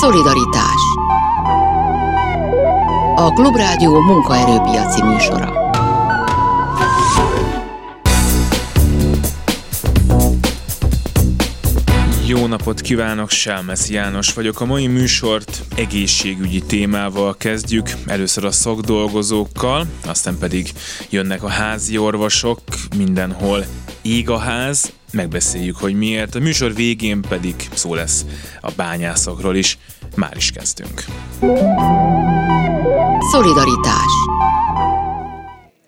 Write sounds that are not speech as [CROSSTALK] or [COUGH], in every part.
Szolidaritás A Klubrádió munkaerőpiaci műsora Jó napot kívánok, Selmesz János vagyok. A mai műsort egészségügyi témával kezdjük. Először a szakdolgozókkal, aztán pedig jönnek a házi orvosok, mindenhol ég a ház, megbeszéljük, hogy miért. A műsor végén pedig szó lesz a bányászokról is. Már is kezdünk. Szolidaritás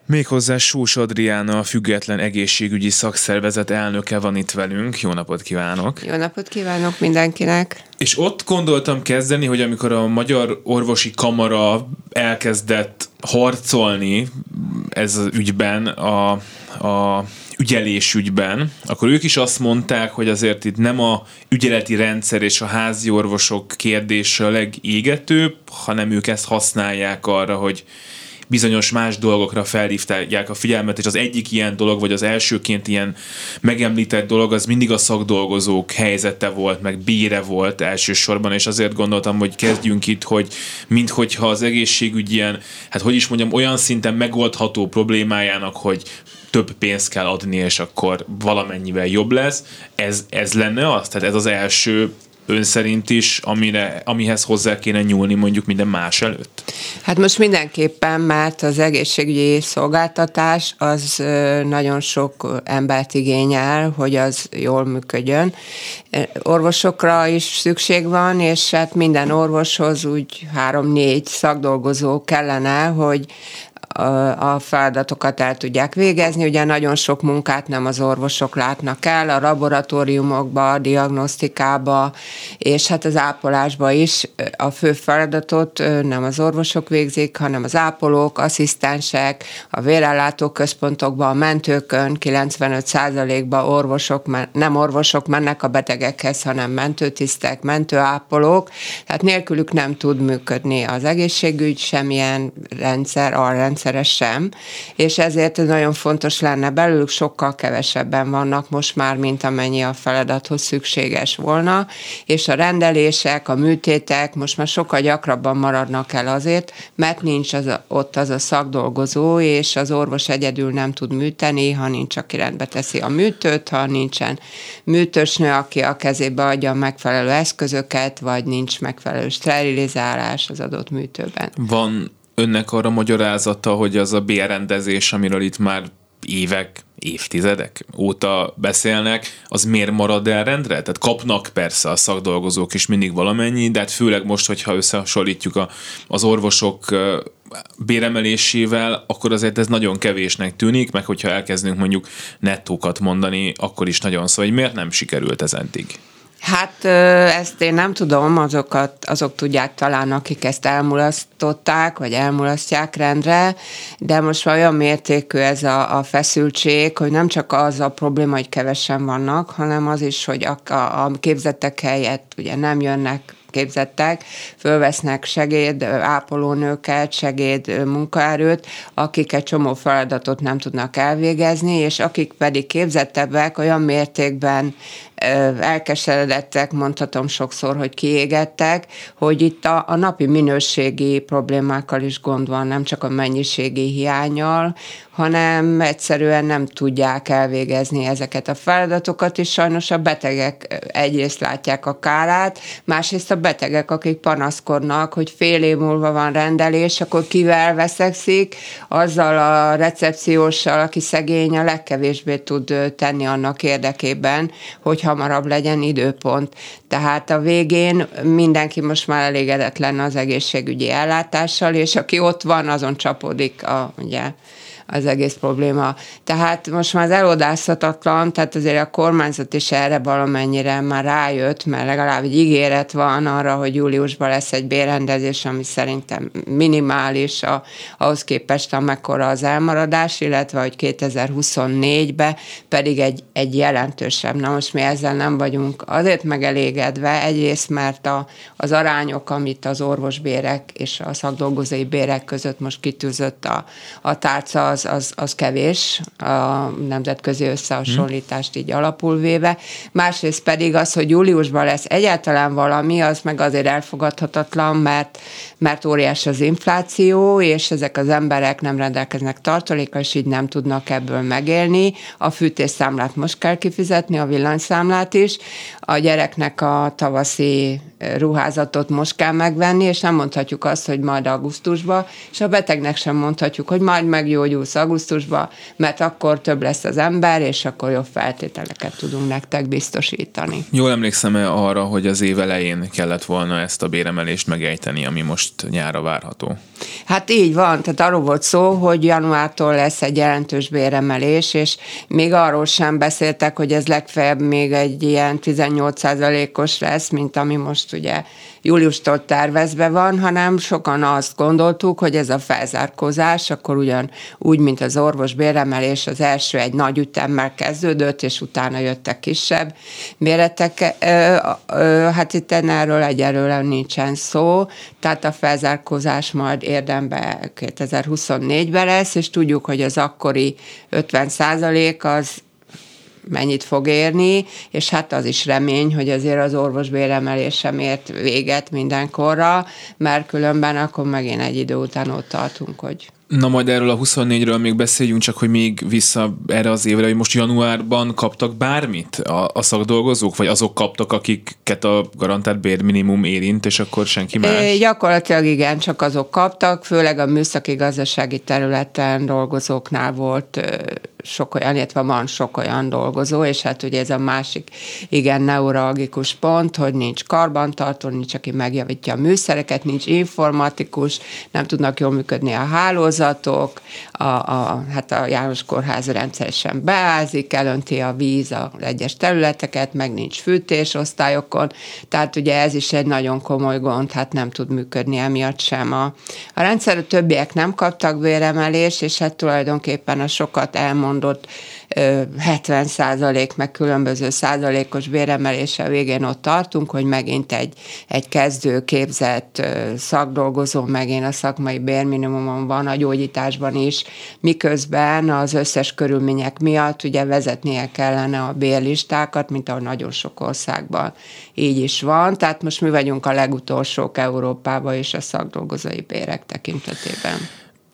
Méghozzá Sós Adriána, a Független Egészségügyi Szakszervezet elnöke van itt velünk. Jó napot kívánok! Jó napot kívánok mindenkinek! És ott gondoltam kezdeni, hogy amikor a Magyar Orvosi Kamara elkezdett harcolni ez az ügyben, a, a ügyelésügyben, akkor ők is azt mondták, hogy azért itt nem a ügyeleti rendszer és a házi orvosok kérdése a legégetőbb, hanem ők ezt használják arra, hogy bizonyos más dolgokra felhívták a figyelmet, és az egyik ilyen dolog, vagy az elsőként ilyen megemlített dolog, az mindig a szakdolgozók helyzete volt, meg bére volt elsősorban, és azért gondoltam, hogy kezdjünk itt, hogy minthogyha az egészségügy ilyen, hát hogy is mondjam, olyan szinten megoldható problémájának, hogy több pénzt kell adni, és akkor valamennyivel jobb lesz. Ez, ez lenne az? Tehát ez az első ön szerint is, amire, amihez hozzá kéne nyúlni mondjuk minden más előtt? Hát most mindenképpen, mert az egészségügyi szolgáltatás az nagyon sok embert igényel, hogy az jól működjön. Orvosokra is szükség van, és hát minden orvoshoz úgy három-négy szakdolgozó kellene, hogy a feladatokat el tudják végezni. Ugye nagyon sok munkát nem az orvosok látnak el, a laboratóriumokba, a diagnosztikába, és hát az ápolásba is a fő feladatot nem az orvosok végzik, hanem az ápolók, asszisztensek, a vérellátó központokban, a mentőkön 95%-ban orvosok, nem orvosok mennek a betegekhez, hanem mentőtisztek, mentőápolók, tehát nélkülük nem tud működni az egészségügy, semmilyen rendszer, a rendszeres sem, és ezért nagyon fontos lenne belőlük, sokkal kevesebben vannak most már, mint amennyi a feladathoz szükséges volna, és a rendelések, a műtétek most már sokkal gyakrabban maradnak el azért, mert nincs az a, ott az a szakdolgozó, és az orvos egyedül nem tud műteni, ha nincs, aki rendbe teszi a műtőt, ha nincsen műtősnő, aki a kezébe adja a megfelelő eszközöket, vagy nincs megfelelő sterilizálás az adott műtőben. Van önnek arra magyarázata, hogy az a bérrendezés, amiről itt már évek, évtizedek óta beszélnek, az miért marad el rendre? Tehát kapnak persze a szakdolgozók is mindig valamennyi, de hát főleg most, hogyha összehasonlítjuk a, az orvosok béremelésével, akkor azért ez nagyon kevésnek tűnik, meg hogyha elkezdünk mondjuk nettókat mondani, akkor is nagyon szó, hogy miért nem sikerült ez eddig? Hát ezt én nem tudom, azokat, azok tudják talán, akik ezt elmulasztották, vagy elmulasztják rendre, de most olyan mértékű ez a, a feszültség, hogy nem csak az a probléma, hogy kevesen vannak, hanem az is, hogy a, a képzettek helyett ugye nem jönnek képzettek, fölvesznek segéd ápolónőket, segéd munkaerőt, akik egy csomó feladatot nem tudnak elvégezni, és akik pedig képzettebbek olyan mértékben elkeseredettek, mondhatom sokszor, hogy kiégettek, hogy itt a, a napi minőségi problémákkal is gond van, nem csak a mennyiségi hiányal, hanem egyszerűen nem tudják elvégezni ezeket a feladatokat, és sajnos a betegek egyrészt látják a kárát, másrészt a betegek, akik panaszkodnak, hogy fél év múlva van rendelés, akkor kivel veszekszik, azzal a recepcióssal, aki szegény, a legkevésbé tud tenni annak érdekében, hogy hamarabb legyen időpont. Tehát a végén mindenki most már elégedetlen az egészségügyi ellátással, és aki ott van, azon csapódik a, ugye, az egész probléma. Tehát most már az elodázhatatlan, tehát azért a kormányzat is erre valamennyire már rájött, mert legalább egy ígéret van arra, hogy júliusban lesz egy bérrendezés, ami szerintem minimális a, ahhoz képest, amekkora az elmaradás, illetve hogy 2024-ben pedig egy, egy jelentősebb. Na most mi ezzel nem vagyunk azért megelégedve, egyrészt mert a, az arányok, amit az orvosbérek és a szakdolgozói bérek között most kitűzött a, a tárca, az az, az, kevés a nemzetközi összehasonlítást így alapul véve. Másrészt pedig az, hogy júliusban lesz egyáltalán valami, az meg azért elfogadhatatlan, mert, mert óriás az infláció, és ezek az emberek nem rendelkeznek tartalékkal, és így nem tudnak ebből megélni. A fűtésszámlát most kell kifizetni, a villanyszámlát is. A gyereknek a tavaszi ruházatot most kell megvenni, és nem mondhatjuk azt, hogy majd augusztusba, és a betegnek sem mondhatjuk, hogy majd meggyógyulsz augusztusba, mert akkor több lesz az ember, és akkor jobb feltételeket tudunk nektek biztosítani. Jól emlékszem-e arra, hogy az év elején kellett volna ezt a béremelést megejteni, ami most nyára várható? Hát így van, tehát arról volt szó, hogy januártól lesz egy jelentős béremelés, és még arról sem beszéltek, hogy ez legfeljebb még egy ilyen 18%-os lesz, mint ami most ugye júliustól tervezve van, hanem sokan azt gondoltuk, hogy ez a felzárkózás akkor ugyan úgy, mint az orvos béremelés, az első egy nagy ütemmel kezdődött, és utána jöttek kisebb méretek. Hát itt erről egyelőre nincsen szó, tehát a felzárkózás majd érdembe 2024-ben lesz, és tudjuk, hogy az akkori 50% az mennyit fog érni, és hát az is remény, hogy azért az orvosbéremelés sem ért véget mindenkorra, mert különben akkor megint egy idő után ott tartunk, hogy Na majd erről a 24-ről még beszéljünk, csak hogy még vissza erre az évre, hogy most januárban kaptak bármit a, a szakdolgozók, vagy azok kaptak, akiket a garantált bérminimum érint, és akkor senki más? É, gyakorlatilag igen, csak azok kaptak, főleg a műszaki gazdasági területen dolgozóknál volt sok olyan, illetve van sok olyan dolgozó, és hát ugye ez a másik igen neuralgikus pont, hogy nincs karbantartó, nincs, aki megjavítja a műszereket, nincs informatikus, nem tudnak jól működni a hálózatok, a, a, hát a János Kórház rendszeresen beázik, elönti a víz a egyes területeket, meg nincs fűtés osztályokon, tehát ugye ez is egy nagyon komoly gond, hát nem tud működni emiatt sem. A, a rendszer a többiek nem kaptak véremelést, és hát tulajdonképpen a sokat elmond elmondott 70 százalék, meg különböző százalékos béremelése végén ott tartunk, hogy megint egy, egy kezdő képzett szakdolgozó megint a szakmai bérminimumon van a gyógyításban is, miközben az összes körülmények miatt ugye vezetnie kellene a bérlistákat, mint ahogy nagyon sok országban így is van. Tehát most mi vagyunk a legutolsók Európában és a szakdolgozói bérek tekintetében.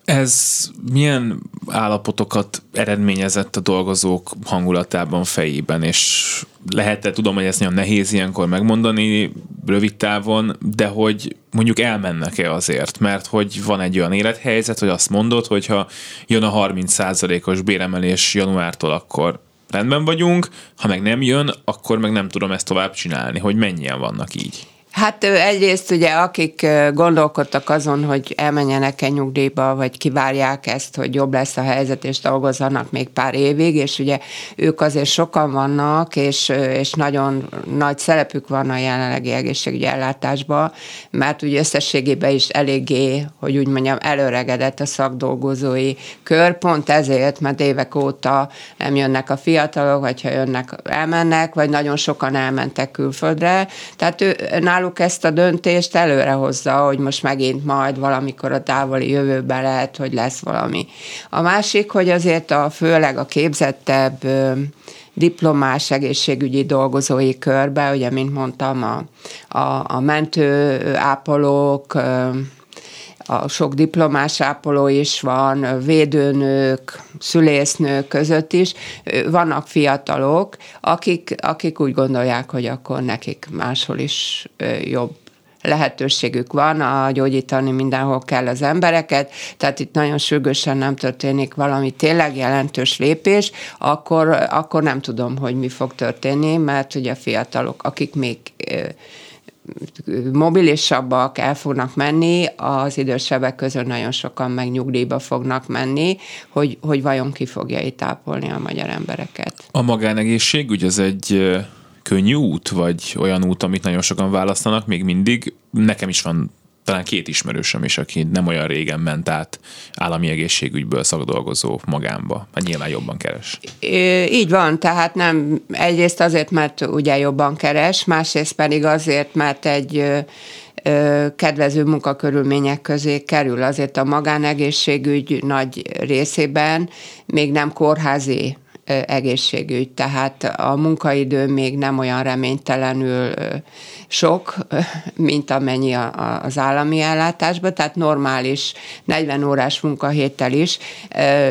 Ez milyen állapotokat eredményezett a dolgozók hangulatában, fejében, és lehet-e, tudom, hogy ezt nagyon nehéz ilyenkor megmondani rövid távon, de hogy mondjuk elmennek-e azért, mert hogy van egy olyan élethelyzet, hogy azt mondod, hogy ha jön a 30%-os béremelés januártól, akkor rendben vagyunk, ha meg nem jön, akkor meg nem tudom ezt tovább csinálni, hogy mennyien vannak így. Hát egyrészt ugye akik gondolkodtak azon, hogy elmenjenek-e nyugdíjba, vagy kivárják ezt, hogy jobb lesz a helyzet, és dolgozzanak még pár évig, és ugye ők azért sokan vannak, és, és nagyon nagy szerepük van a jelenlegi egészségügyi ellátásban, mert ugye összességében is eléggé, hogy úgy mondjam, előregedett a szakdolgozói kör, pont ezért, mert évek óta nem jönnek a fiatalok, vagy ha jönnek, elmennek, vagy nagyon sokan elmentek külföldre. Tehát ő, náluk náluk ezt a döntést előre hozza, hogy most megint majd valamikor a távoli jövőben lehet, hogy lesz valami. A másik, hogy azért a főleg a képzettebb diplomás egészségügyi dolgozói körbe, ugye, mint mondtam, a, a, a mentő ápolók, a sok diplomás ápoló is van, védőnők, szülésznők között is, vannak fiatalok, akik, akik úgy gondolják, hogy akkor nekik máshol is jobb lehetőségük van a gyógyítani mindenhol kell az embereket, tehát itt nagyon sürgősen nem történik valami tényleg jelentős lépés, akkor, akkor nem tudom, hogy mi fog történni, mert ugye a fiatalok, akik még mobilisabbak el fognak menni, az idősebbek közül nagyon sokan meg nyugdíjba fognak menni, hogy, hogy vajon ki fogja itt ápolni a magyar embereket. A magánegészségügy az egy könnyű út, vagy olyan út, amit nagyon sokan választanak még mindig. Nekem is van talán két ismerősöm is, aki nem olyan régen ment át állami egészségügyből szakdolgozó magánba. Hát nyilván jobban keres. Így van, tehát nem egyrészt azért, mert ugye jobban keres, másrészt pedig azért, mert egy kedvező munkakörülmények közé kerül. Azért a magánegészségügy nagy részében még nem kórházi egészségügy, tehát a munkaidő még nem olyan reménytelenül sok, mint amennyi az állami ellátásban, tehát normális 40 órás munkahéttel is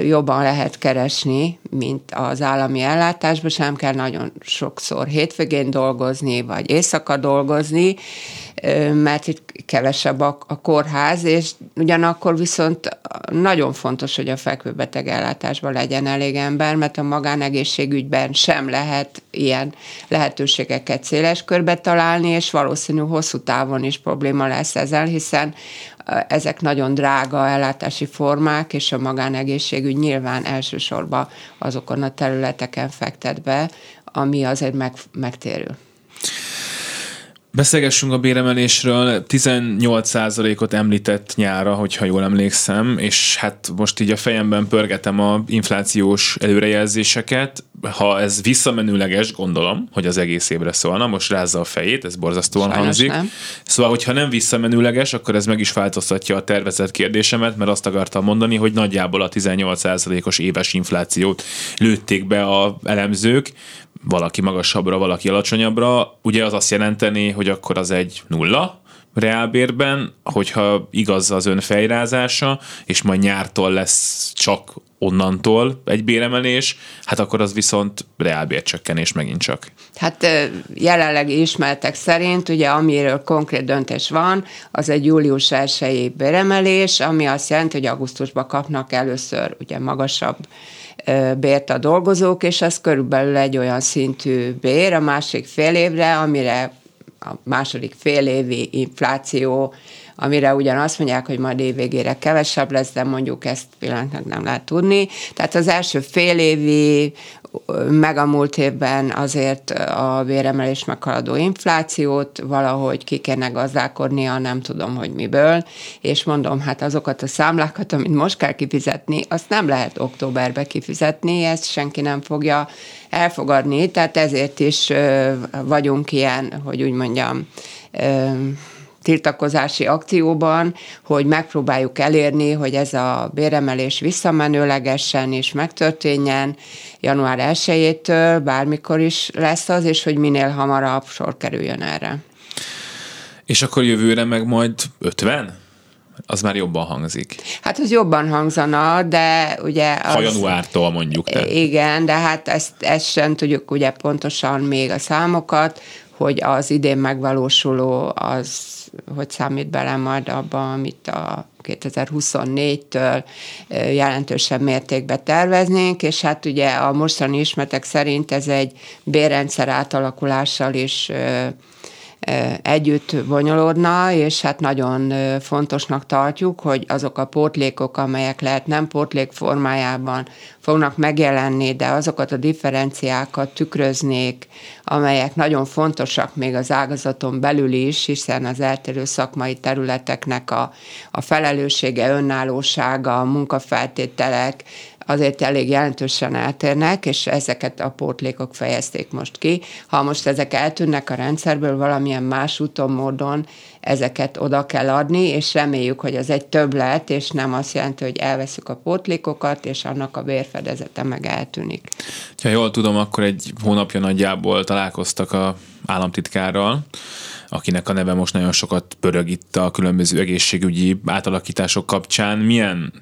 jobban lehet keresni, mint az állami ellátásban, sem kell nagyon sokszor hétvégén dolgozni, vagy éjszaka dolgozni, mert itt kevesebb a, a kórház, és ugyanakkor viszont nagyon fontos, hogy a fekvőbeteg ellátásban legyen elég ember, mert a magánegészségügyben sem lehet ilyen lehetőségeket széles körbe találni, és valószínű hosszú távon is probléma lesz ezzel, hiszen ezek nagyon drága ellátási formák, és a magánegészségügy nyilván elsősorban azokon a területeken fektet be, ami azért meg, megtérül. Beszélgessünk a béremelésről. 18%-ot említett nyára, hogyha jól emlékszem, és hát most így a fejemben pörgetem a inflációs előrejelzéseket. Ha ez visszamenőleges, gondolom, hogy az egész évre szólna, most rázza a fejét, ez borzasztóan Sajnos hangzik. Nem. Szóval, hogyha nem visszamenőleges, akkor ez meg is változtatja a tervezett kérdésemet, mert azt akartam mondani, hogy nagyjából a 18%-os éves inflációt lőtték be a elemzők, valaki magasabbra, valaki alacsonyabbra, ugye az azt jelenteni, hogy akkor az egy nulla, reálbérben, hogyha igaz az ön fejrázása, és majd nyártól lesz csak onnantól egy béremelés, hát akkor az viszont reálbércsökkenés megint csak. Hát jelenleg ismertek szerint, ugye amiről konkrét döntés van, az egy július 1 béremelés, ami azt jelenti, hogy augusztusban kapnak először ugye magasabb bért a dolgozók, és az körülbelül egy olyan szintű bér a másik fél évre, amire a második fél évi infláció, amire ugyan azt mondják, hogy majd évvégére kevesebb lesz, de mondjuk ezt pillanatnak nem lehet tudni. Tehát az első fél évi meg a múlt évben azért a béremelés meghaladó inflációt valahogy ki kéne gazdálkodnia, nem tudom, hogy miből, és mondom, hát azokat a számlákat, amit most kell kifizetni, azt nem lehet októberbe kifizetni, ezt senki nem fogja elfogadni, tehát ezért is vagyunk ilyen, hogy úgy mondjam, tiltakozási akcióban, hogy megpróbáljuk elérni, hogy ez a béremelés visszamenőlegesen is megtörténjen január 1-től, bármikor is lesz az, és hogy minél hamarabb sor kerüljön erre. És akkor jövőre meg majd 50? Az már jobban hangzik. Hát az jobban hangzana, de ugye... Az, ha januártól mondjuk. Te. Igen, de hát ezt, ezt sem tudjuk ugye pontosan még a számokat, hogy az idén megvalósuló az hogy számít bele majd abba, amit a 2024-től jelentősebb mértékben terveznénk, és hát ugye a mostani ismeretek szerint ez egy bérrendszer átalakulással is együtt bonyolódna, és hát nagyon fontosnak tartjuk, hogy azok a pótlékok, amelyek lehet nem pótlék formájában fognak megjelenni, de azokat a differenciákat tükröznék, amelyek nagyon fontosak még az ágazaton belül is, hiszen az eltérő szakmai területeknek a, a felelőssége, önállósága, a munkafeltételek, azért elég jelentősen eltérnek, és ezeket a pótlékok fejezték most ki. Ha most ezek eltűnnek a rendszerből valamilyen más úton, módon, ezeket oda kell adni, és reméljük, hogy az egy többlet, és nem azt jelenti, hogy elveszük a pótlékokat, és annak a bérfedezete meg eltűnik. Ha jól tudom, akkor egy hónapja nagyjából találkoztak a államtitkárral, akinek a neve most nagyon sokat pörög itt a különböző egészségügyi átalakítások kapcsán. Milyen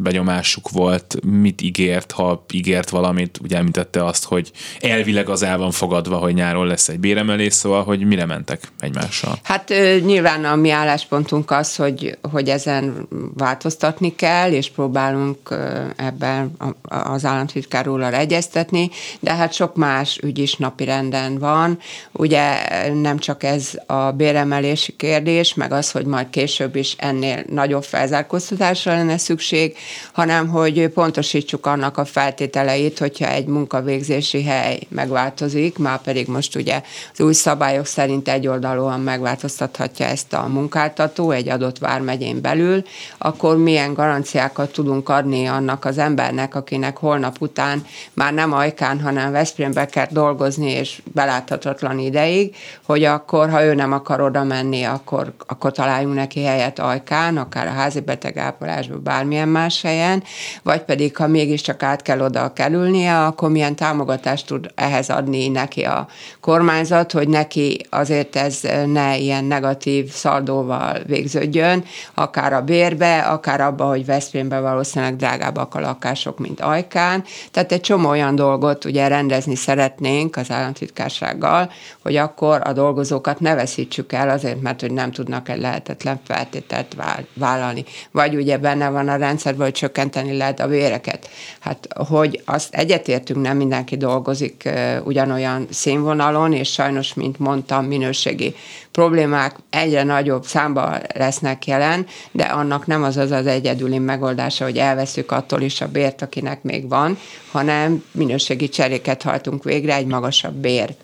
benyomásuk volt, mit ígért, ha ígért valamit, ugye említette azt, hogy elvileg az el van fogadva, hogy nyáron lesz egy béremelés, szóval, hogy mire mentek egymással? Hát nyilván a mi álláspontunk az, hogy, hogy ezen változtatni kell, és próbálunk ebben az államtitkár egyeztetni, de hát sok más ügy is napirenden van. Ugye nem csak ez a béremelési kérdés, meg az, hogy majd később is ennél nagyobb felzárkóztatásra lenne szükség, hanem hogy pontosítsuk annak a feltételeit, hogyha egy munkavégzési hely megváltozik, már pedig most ugye az új szabályok szerint egyoldalúan megváltoztathatja ezt a munkáltató egy adott vármegyén belül, akkor milyen garanciákat tudunk adni annak az embernek, akinek holnap után már nem Ajkán, hanem Veszprémbe kell dolgozni, és beláthatatlan ideig, hogy akkor, ha ő nem akar oda menni, akkor, akkor találjunk neki helyet Ajkán, akár a házi betegápolásban, bármilyen más helyen, vagy pedig, ha mégiscsak át kell oda kerülnie, akkor milyen támogatást tud ehhez adni neki a kormányzat, hogy neki azért ez ne ilyen negatív szaldóval végződjön, akár a bérbe, akár abba, hogy Veszprémbe valószínűleg drágábbak a lakások, mint Ajkán. Tehát egy csomó olyan dolgot ugye rendezni szeretnénk az államtitkársággal, hogy akkor a dolgozókat ne veszítsük el azért, mert hogy nem tudnak egy lehetetlen feltételt vállalni. Vagy ugye benne van a rendszerben, hogy csökkenteni lehet a véreket. Hát, hogy azt egyetértünk, nem mindenki dolgozik ugyanolyan színvonalon, és sajnos, mint mondtam, minőségi problémák egyre nagyobb számba lesznek jelen, de annak nem az az az egyedüli megoldása, hogy elveszük attól is a bért, akinek még van, hanem minőségi cseréket hajtunk végre egy magasabb bér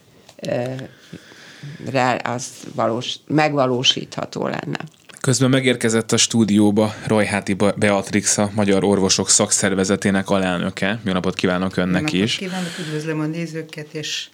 az valós, megvalósítható lenne. Közben megérkezett a stúdióba Rajháti Beatrix, a Magyar Orvosok Szakszervezetének alelnöke. Jó napot kívánok önnek Jó is. kívánok, üdvözlöm a nézőket, és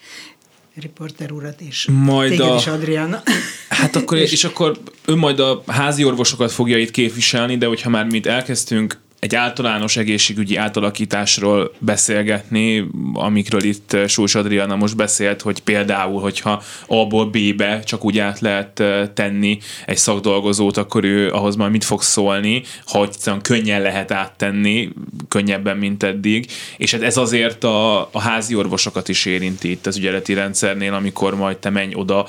riporter urat és majd téged a... is, Adriana. [LAUGHS] Hát akkor, és... és akkor ön majd a házi orvosokat fogja itt képviselni, de hogyha már mint elkezdtünk egy általános egészségügyi átalakításról beszélgetni, amikről itt Sós Adriana most beszélt, hogy például, hogyha A-ból B-be csak úgy át lehet tenni egy szakdolgozót, akkor ő ahhoz majd mit fog szólni, ha egyszerűen könnyen lehet áttenni, könnyebben, mint eddig. És hát ez azért a, a házi orvosokat is érinti itt az ügyeleti rendszernél, amikor majd te menj oda,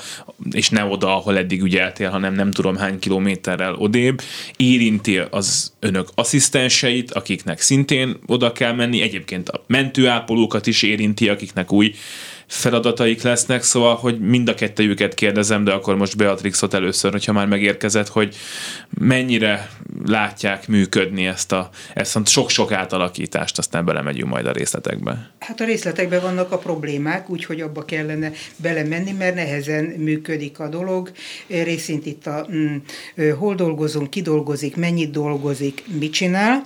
és ne oda, ahol eddig ügyeltél, hanem nem tudom hány kilométerrel odébb. Érinti az önök asszisztens társait, akiknek szintén oda kell menni, egyébként a mentőápolókat is érinti, akiknek új feladataik lesznek, szóval, hogy mind a kettőjüket kérdezem, de akkor most Beatrixot először, hogyha már megérkezett, hogy mennyire látják működni ezt a, ezt a sok-sok átalakítást, aztán belemegyünk majd a részletekbe. Hát a részletekben vannak a problémák, úgyhogy abba kellene belemenni, mert nehezen működik a dolog. Részint itt a mm, hol dolgozunk, ki dolgozik, mennyit dolgozik, mit csinál,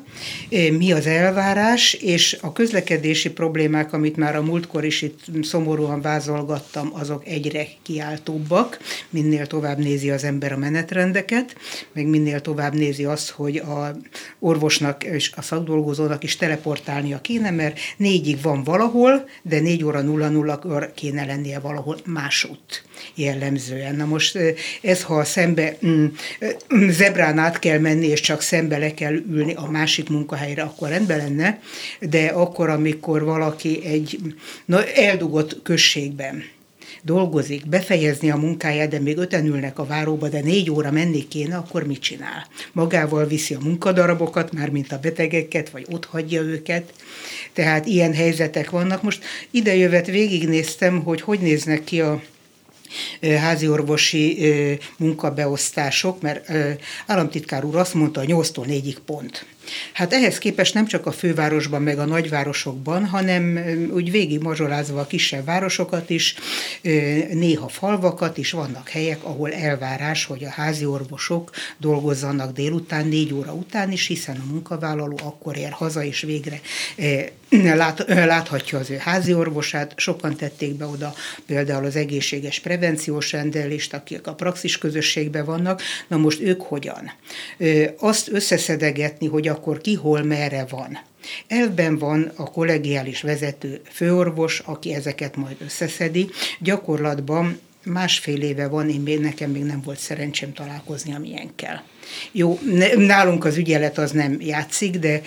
mi az elvárás, és a közlekedési problémák, amit már a múltkor is itt szomorú szomorúan vázolgattam, azok egyre kiáltóbbak, minél tovább nézi az ember a menetrendeket, meg minél tovább nézi azt, hogy a orvosnak és a szakdolgozónak is teleportálnia kéne, mert négyig van valahol, de négy óra nulla nullakor kéne lennie valahol másút jellemzően. Na most ez, ha szembe mm, zebrán át kell menni, és csak szembe le kell ülni a másik munkahelyre, akkor rendben lenne, de akkor, amikor valaki egy na, eldugott községben dolgozik, befejezni a munkáját, de még öten ülnek a váróba, de négy óra menni kéne, akkor mit csinál? Magával viszi a munkadarabokat, már mint a betegeket, vagy ott hagyja őket. Tehát ilyen helyzetek vannak. Most idejövet végignéztem, hogy hogy néznek ki a háziorvosi munkabeosztások, mert államtitkár úr azt mondta, 8-tól 4-ig pont. Hát ehhez képest nem csak a fővárosban, meg a nagyvárosokban, hanem úgy végig mazsolázva a kisebb városokat is, néha falvakat is vannak helyek, ahol elvárás, hogy a házi orvosok dolgozzanak délután, négy óra után is, hiszen a munkavállaló akkor ér haza, és végre lát, láthatja az ő házi orvosát. Sokan tették be oda például az egészséges prevenciós rendelést, akik a praxis közösségben vannak. Na most ők hogyan? Azt összeszedegetni, hogy a akkor ki hol merre van. Elvben van a kollegiális vezető főorvos, aki ezeket majd összeszedi. Gyakorlatban másfél éve van, én még, nekem még nem volt szerencsém találkozni, amilyen kell. Jó, nálunk az ügyelet az nem játszik, de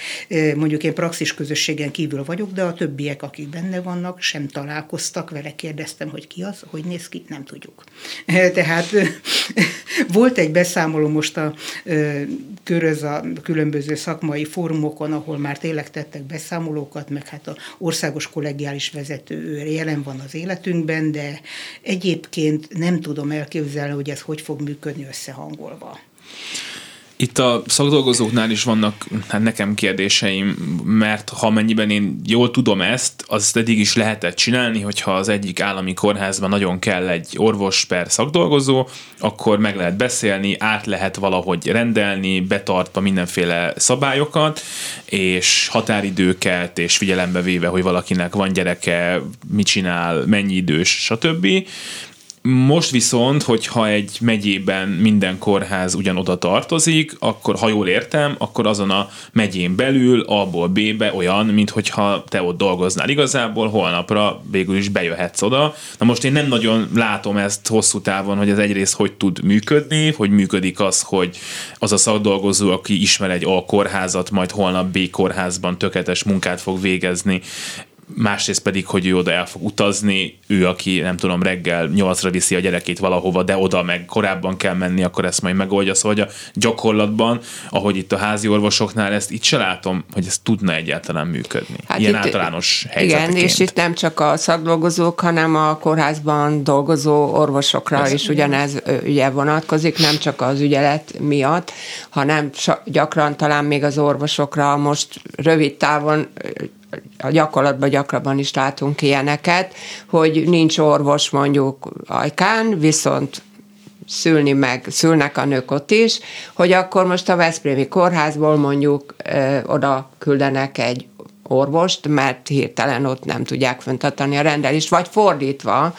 mondjuk én praxis közösségen kívül vagyok, de a többiek, akik benne vannak, sem találkoztak vele, kérdeztem, hogy ki az, hogy néz ki, nem tudjuk. [LAUGHS] Tehát [LAUGHS] volt egy beszámoló most a köröz a különböző szakmai fórumokon, ahol már tényleg tettek beszámolókat, meg hát a országos kollegiális vezető jelen van az életünkben, de egyébként nem tudom elképzelni, hogy ez hogy fog működni összehangolva. Itt a szakdolgozóknál is vannak hát nekem kérdéseim, mert ha mennyiben én jól tudom ezt, azt eddig is lehetett csinálni, hogyha az egyik állami kórházban nagyon kell egy orvos per szakdolgozó, akkor meg lehet beszélni, át lehet valahogy rendelni, betartva mindenféle szabályokat, és határidőket, és figyelembe véve, hogy valakinek van gyereke, mit csinál, mennyi idős, stb. Most viszont, hogyha egy megyében minden kórház ugyanoda tartozik, akkor ha jól értem, akkor azon a megyén belül A-ból B-be olyan, mint hogyha te ott dolgoznál igazából, holnapra végül is bejöhetsz oda. Na most én nem nagyon látom ezt hosszú távon, hogy ez egyrészt hogy tud működni, hogy működik az, hogy az a szakdolgozó, aki ismer egy A kórházat, majd holnap B kórházban tökéletes munkát fog végezni, másrészt pedig, hogy ő oda el fog utazni, ő, aki nem tudom, reggel nyolcra viszi a gyerekét valahova, de oda meg korábban kell menni, akkor ezt majd megoldja. Szóval hogy a gyakorlatban, ahogy itt a házi orvosoknál, ezt itt se látom, hogy ez tudna egyáltalán működni. Hát Ilyen itt, általános helyzeteként. Igen, és itt nem csak a szakdolgozók, hanem a kórházban dolgozó orvosokra ez is ugyanez ugye vonatkozik, nem csak az ügyelet miatt, hanem gyakran talán még az orvosokra most rövid távon a gyakorlatban gyakrabban is látunk ilyeneket, hogy nincs orvos mondjuk ajkán, viszont szülni meg, szülnek a nők ott is, hogy akkor most a Veszprémi kórházból mondjuk ö, oda küldenek egy orvost, mert hirtelen ott nem tudják föntartani a rendelést, vagy fordítva,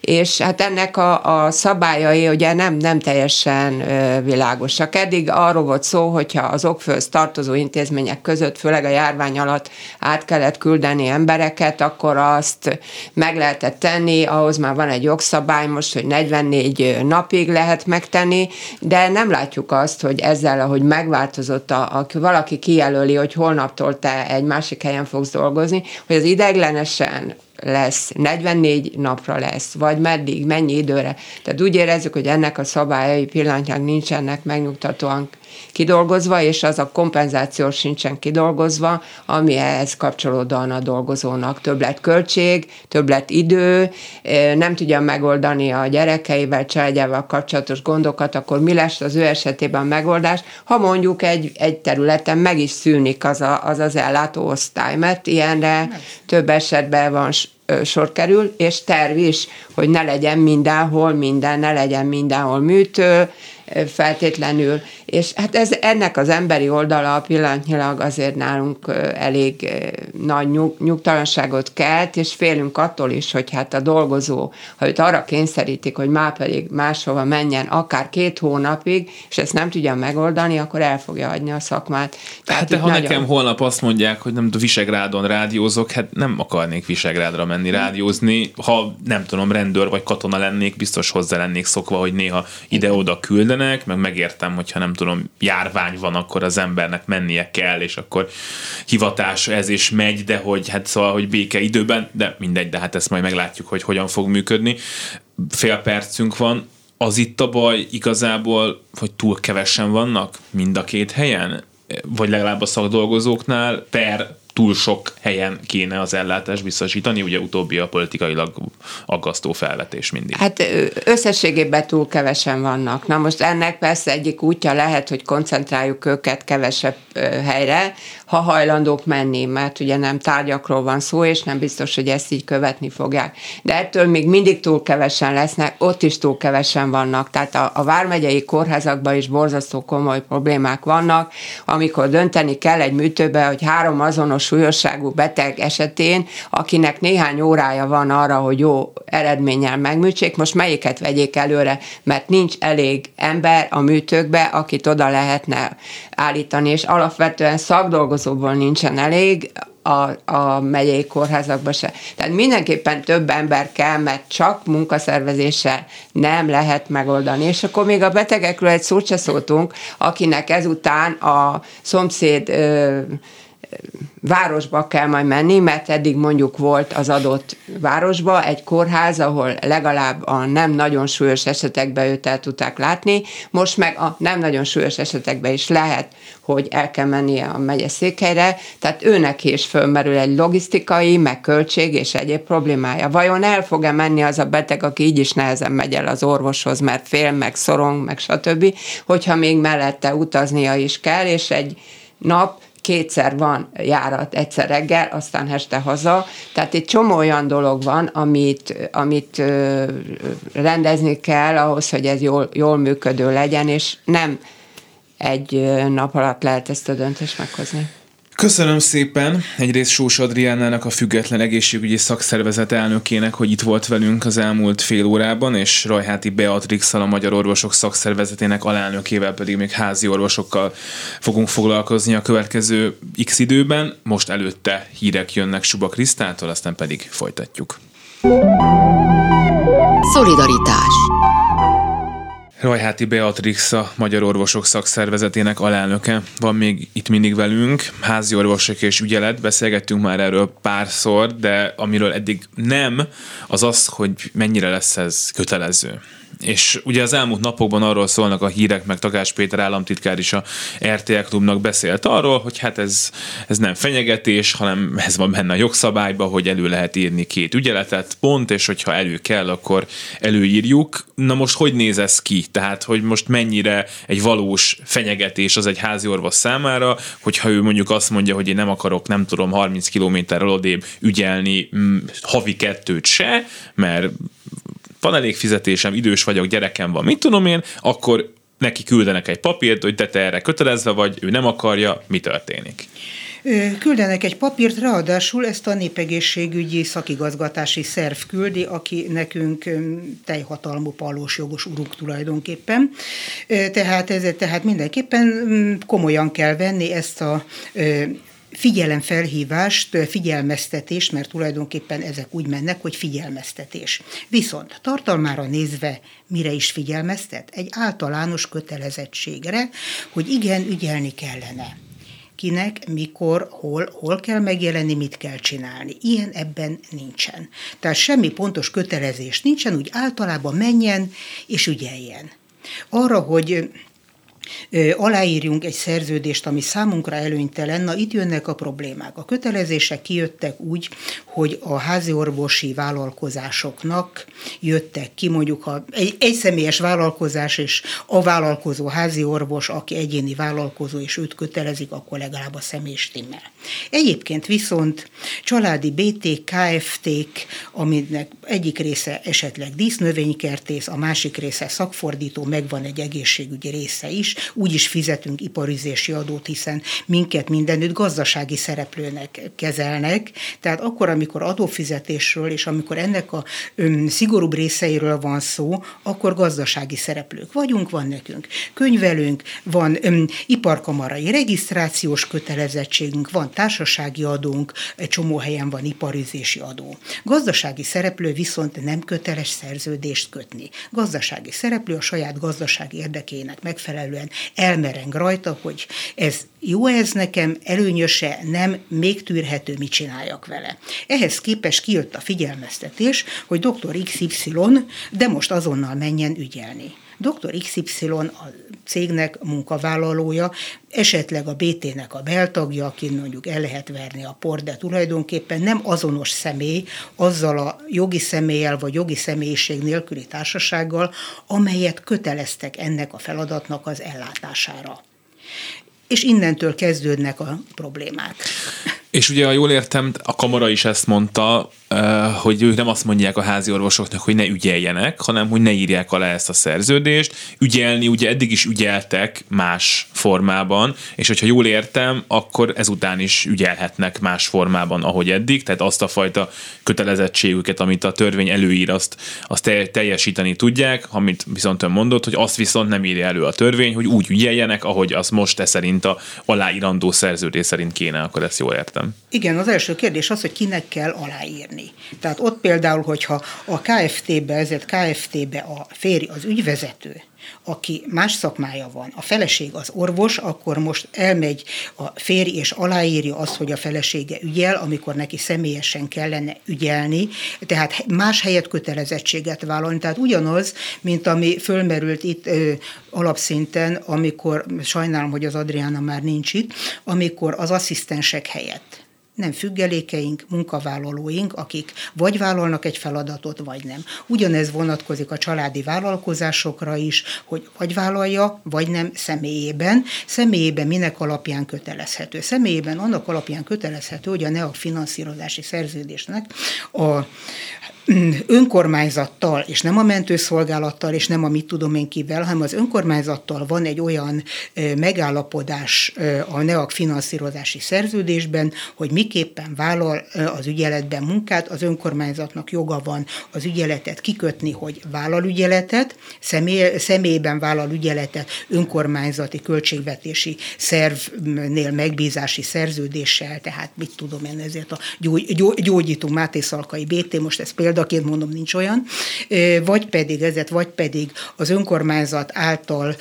és hát ennek a, a szabályai ugye nem, nem teljesen világosak. Eddig arról volt szó, hogyha az okfőz tartozó intézmények között, főleg a járvány alatt át kellett küldeni embereket, akkor azt meg lehetett tenni, ahhoz már van egy jogszabály most, hogy 44 napig lehet megtenni, de nem látjuk azt, hogy ezzel, ahogy megváltozott, a, a valaki kijelöli, hogy holnaptól te egy másik helyen helyen fogsz dolgozni, hogy az ideiglenesen lesz, 44 napra lesz, vagy meddig, mennyi időre. Tehát úgy érezzük, hogy ennek a szabályai pillanatnyilag nincsenek megnyugtatóan kidolgozva, és az a kompenzáció sincsen kidolgozva, ami ehhez kapcsolódóan a dolgozónak többlet költség, többlet idő, nem tudja megoldani a gyerekeivel, családjával kapcsolatos gondokat, akkor mi lesz az ő esetében a megoldás, ha mondjuk egy, egy területen meg is szűnik az a, az, az ellátóosztály, mert ilyenre több esetben van sor kerül, és terv is, hogy ne legyen mindenhol minden, ne legyen mindenhol műtő, feltétlenül, és hát ez ennek az emberi oldala pillanatnyilag azért nálunk elég nagy nyug, nyugtalanságot kelt, és félünk attól is, hogy hát a dolgozó, ha őt arra kényszerítik, hogy már pedig máshova menjen, akár két hónapig, és ezt nem tudja megoldani, akkor el fogja hagyni a szakmát. Tehát hát de ha nagyon... nekem holnap azt mondják, hogy nem Visegrádon rádiózok, hát nem akarnék Visegrádra menni rádiózni, ha nem tudom, rendőr vagy katona lennék, biztos hozzá lennék szokva, hogy néha ide-oda küldenek, meg megértem, hogyha nem tudom, járvány van, akkor az embernek mennie kell, és akkor hivatás ez is megy, de hogy hát szóval, hogy béke időben, de mindegy, de hát ezt majd meglátjuk, hogy hogyan fog működni. Fél percünk van, az itt a baj igazából, hogy túl kevesen vannak mind a két helyen? Vagy legalább a szakdolgozóknál per túl sok helyen kéne az ellátást biztosítani, ugye utóbbi a politikailag aggasztó felvetés mindig. Hát összességében túl kevesen vannak. Na most ennek persze egyik útja lehet, hogy koncentráljuk őket kevesebb helyre, ha hajlandók menni, mert ugye nem tárgyakról van szó, és nem biztos, hogy ezt így követni fogják. De ettől még mindig túl kevesen lesznek, ott is túl kevesen vannak. Tehát a, a vármegyei kórházakban is borzasztó komoly problémák vannak, amikor dönteni kell egy műtőbe, hogy három azonos súlyosságú beteg esetén, akinek néhány órája van arra, hogy jó eredménnyel megműtsék, most melyiket vegyék előre, mert nincs elég ember a műtőkbe, akit oda lehetne állítani, és alapvetően szakdolgozóból nincsen elég, a, a megyei kórházakba se. Tehát mindenképpen több ember kell, mert csak munkaszervezéssel nem lehet megoldani. És akkor még a betegekről egy szót se szóltunk, akinek ezután a szomszéd ö, városba kell majd menni, mert eddig mondjuk volt az adott városba egy kórház, ahol legalább a nem nagyon súlyos esetekben őt el tudták látni, most meg a nem nagyon súlyos esetekben is lehet, hogy el kell mennie a megyeszékhelyre, tehát őnek is fölmerül egy logisztikai, meg költség és egyéb problémája. Vajon el fog-e menni az a beteg, aki így is nehezen megy el az orvoshoz, mert fél, meg szorong, meg stb., hogyha még mellette utaznia is kell, és egy nap kétszer van járat, egyszer reggel, aztán este haza. Tehát egy csomó olyan dolog van, amit, amit rendezni kell ahhoz, hogy ez jól, jól működő legyen, és nem egy nap alatt lehet ezt a döntést meghozni. Köszönöm szépen egyrészt Sós Adriánának, a Független Egészségügyi Szakszervezet elnökének, hogy itt volt velünk az elmúlt fél órában, és Rajháti beatrix a Magyar Orvosok Szakszervezetének alelnökével pedig még házi orvosokkal fogunk foglalkozni a következő x időben. Most előtte hírek jönnek Suba Krisztától, aztán pedig folytatjuk. Szolidaritás Rajháti Beatrix a Magyar Orvosok Szakszervezetének alelnöke van még itt mindig velünk. Házi orvosok és ügyelet, beszélgettünk már erről párszor, de amiről eddig nem, az az, hogy mennyire lesz ez kötelező. És ugye az elmúlt napokban arról szólnak a hírek, meg Takás Péter államtitkár is a RTL klubnak beszélt arról, hogy hát ez, ez nem fenyegetés, hanem ez van benne a jogszabályban, hogy elő lehet írni két ügyeletet, pont, és hogyha elő kell, akkor előírjuk. Na most hogy néz ez ki? Tehát, hogy most mennyire egy valós fenyegetés az egy házi orvos számára, hogyha ő mondjuk azt mondja, hogy én nem akarok, nem tudom, 30 kilométerrel odébb ügyelni mm, havi kettőt se, mert van elég fizetésem, idős vagyok, gyerekem van, mit tudom én, akkor neki küldenek egy papírt, hogy te, te erre kötelezve vagy, ő nem akarja, mi történik. Küldenek egy papírt, ráadásul ezt a népegészségügyi szakigazgatási szerv küldi, aki nekünk teljhatalmú palós jogos uruk tulajdonképpen. Tehát, ez, tehát mindenképpen mm, komolyan kell venni ezt a figyelemfelhívást, figyelmeztetést, mert tulajdonképpen ezek úgy mennek, hogy figyelmeztetés. Viszont tartalmára nézve mire is figyelmeztet? Egy általános kötelezettségre, hogy igen, ügyelni kellene kinek, mikor, hol, hol kell megjelenni, mit kell csinálni. Ilyen ebben nincsen. Tehát semmi pontos kötelezés nincsen, úgy általában menjen és ügyeljen. Arra, hogy aláírjunk egy szerződést, ami számunkra előnytelen, na itt jönnek a problémák. A kötelezések kijöttek úgy, hogy a házi orvosi vállalkozásoknak jöttek ki, mondjuk ha egy, egy személyes vállalkozás és a vállalkozó házi orvos, aki egyéni vállalkozó, és őt kötelezik, akkor legalább a személy stimmel. Egyébként viszont családi BT, KFT-k, aminek egyik része esetleg dísznövénykertész, a másik része szakfordító, megvan egy egészségügyi része is, úgy is fizetünk iparizési adót, hiszen minket mindenütt gazdasági szereplőnek kezelnek. Tehát akkor, amikor adófizetésről és amikor ennek a öm, szigorúbb részeiről van szó, akkor gazdasági szereplők vagyunk, van nekünk könyvelünk, van öm, iparkamarai regisztrációs kötelezettségünk, van társasági adónk, egy csomó helyen van iparizési adó. Gazdasági szereplő viszont nem köteles szerződést kötni. Gazdasági szereplő a saját gazdasági érdekének megfelelően elmereng rajta, hogy ez jó ez nekem, előnyöse, nem, még tűrhető, mit csináljak vele. Ehhez képest kijött a figyelmeztetés, hogy dr. XY, de most azonnal menjen ügyelni. Dr. XY a cégnek munkavállalója, esetleg a BT-nek a beltagja, aki mondjuk el lehet verni a port, de tulajdonképpen nem azonos személy azzal a jogi személlyel vagy jogi személyiség nélküli társasággal, amelyet köteleztek ennek a feladatnak az ellátására. És innentől kezdődnek a problémák. És ugye, ha jól értem, a kamara is ezt mondta, hogy ők nem azt mondják a házi orvosoknak, hogy ne ügyeljenek, hanem hogy ne írják alá ezt a szerződést. Ügyelni ugye eddig is ügyeltek más formában, és hogyha jól értem, akkor ezután is ügyelhetnek más formában, ahogy eddig, tehát azt a fajta kötelezettségüket, amit a törvény előír, azt, azt teljesíteni tudják, amit viszont ön mondott, hogy azt viszont nem írja elő a törvény, hogy úgy ügyeljenek, ahogy azt most te szerint a aláírandó szerződés szerint kéne, akkor ezt jól értem. Igen, az első kérdés az, hogy kinek kell aláírni. Tehát ott például, hogyha a KFT-be, ezért KFT-be a férj, az ügyvezető, aki más szakmája van, a feleség az orvos, akkor most elmegy a férj és aláírja azt, hogy a felesége ügyel, amikor neki személyesen kellene ügyelni, tehát más helyet kötelezettséget vállalni. Tehát ugyanaz, mint ami fölmerült itt ö, alapszinten, amikor, sajnálom, hogy az Adriána már nincs itt, amikor az asszisztensek helyett nem függelékeink, munkavállalóink, akik vagy vállalnak egy feladatot, vagy nem. Ugyanez vonatkozik a családi vállalkozásokra is, hogy vagy vállalja, vagy nem személyében. Személyében minek alapján kötelezhető? Személyében annak alapján kötelezhető, hogy a NEA finanszírozási szerződésnek a önkormányzattal, és nem a mentőszolgálattal, és nem a mit tudom én kivel, hanem az önkormányzattal van egy olyan megállapodás a NEAK finanszírozási szerződésben, hogy miképpen vállal az ügyeletben munkát, az önkormányzatnak joga van az ügyeletet kikötni, hogy vállal ügyeletet, személy, személyben vállal ügyeletet önkormányzati költségvetési szervnél megbízási szerződéssel, tehát mit tudom én, ezért a gyógy, gyógyító Máté Szalkai BT, most ez például példaként mondom, nincs olyan, vagy pedig ezet, vagy pedig az önkormányzat által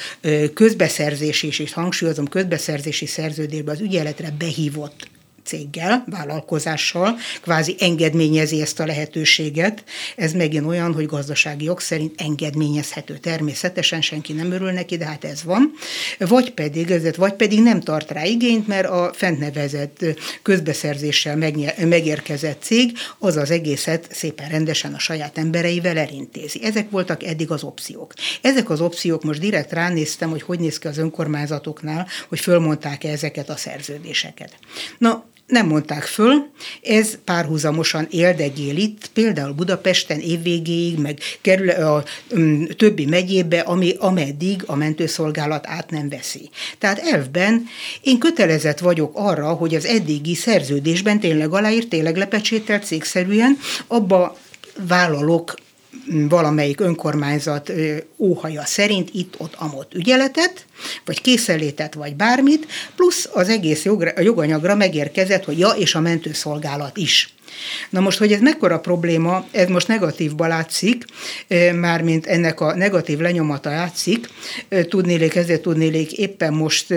közbeszerzési, és hangsúlyozom, közbeszerzési szerződésbe az ügyeletre behívott céggel, vállalkozással, kvázi engedményezi ezt a lehetőséget. Ez megint olyan, hogy gazdasági jog szerint engedményezhető természetesen, senki nem örül neki, de hát ez van. Vagy pedig, ezért, vagy pedig nem tart rá igényt, mert a fent nevezett közbeszerzéssel megérkezett cég az az egészet szépen rendesen a saját embereivel elintézi. Ezek voltak eddig az opciók. Ezek az opciók, most direkt ránéztem, hogy hogy néz ki az önkormányzatoknál, hogy fölmondták-e ezeket a szerződéseket. Na, nem mondták föl, ez párhuzamosan éldegél itt, például Budapesten évvégéig, meg kerül a, um, többi megyébe, ami, ameddig a mentőszolgálat át nem veszi. Tehát elvben én kötelezett vagyok arra, hogy az eddigi szerződésben tényleg aláírt, tényleg lepecsételt cégszerűen, abba vállalok valamelyik önkormányzat óhaja szerint itt-ott amott ügyeletet, vagy készelétet, vagy bármit, plusz az egész jogra, a joganyagra megérkezett, hogy ja, és a mentőszolgálat is. Na most, hogy ez mekkora probléma, ez most negatívba látszik, mármint ennek a negatív lenyomata látszik, tudnélék, ezért tudnélék, éppen most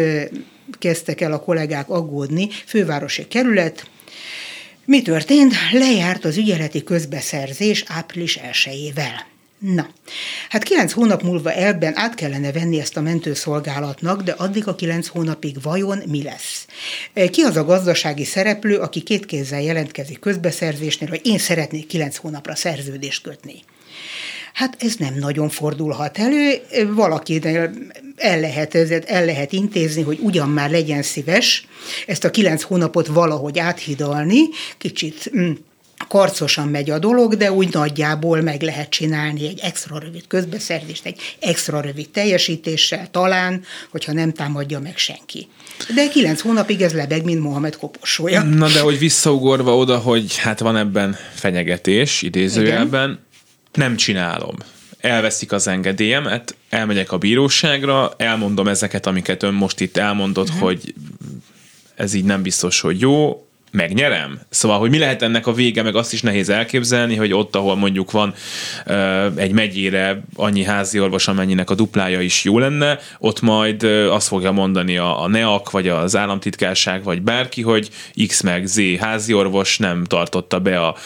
kezdtek el a kollégák aggódni, fővárosi kerület, mi történt? Lejárt az ügyeleti közbeszerzés április 1-ével. Na, hát kilenc hónap múlva elben át kellene venni ezt a mentőszolgálatnak, de addig a kilenc hónapig vajon mi lesz? Ki az a gazdasági szereplő, aki két kézzel jelentkezik közbeszerzésnél, hogy én szeretnék kilenc hónapra szerződést kötni? Hát ez nem nagyon fordulhat elő, valaki el lehet, el lehet intézni, hogy ugyan már legyen szíves ezt a kilenc hónapot valahogy áthidalni, kicsit mm, karcosan megy a dolog, de úgy nagyjából meg lehet csinálni egy extra rövid közbeszerzést, egy extra rövid teljesítéssel, talán, hogyha nem támadja meg senki. De kilenc hónapig ez lebeg, mint Mohamed koporsója. Na de hogy visszaugorva oda, hogy hát van ebben fenyegetés, idézőjelben, Igen nem csinálom. Elveszik az engedélyemet, elmegyek a bíróságra, elmondom ezeket, amiket ön most itt elmondott, uh-huh. hogy ez így nem biztos, hogy jó, megnyerem? Szóval, hogy mi lehet ennek a vége, meg azt is nehéz elképzelni, hogy ott, ahol mondjuk van egy megyére annyi házi orvos, amennyinek a duplája is jó lenne, ott majd azt fogja mondani a, a NEAK, vagy az államtitkárság, vagy bárki, hogy X meg Z házi orvos nem tartotta be a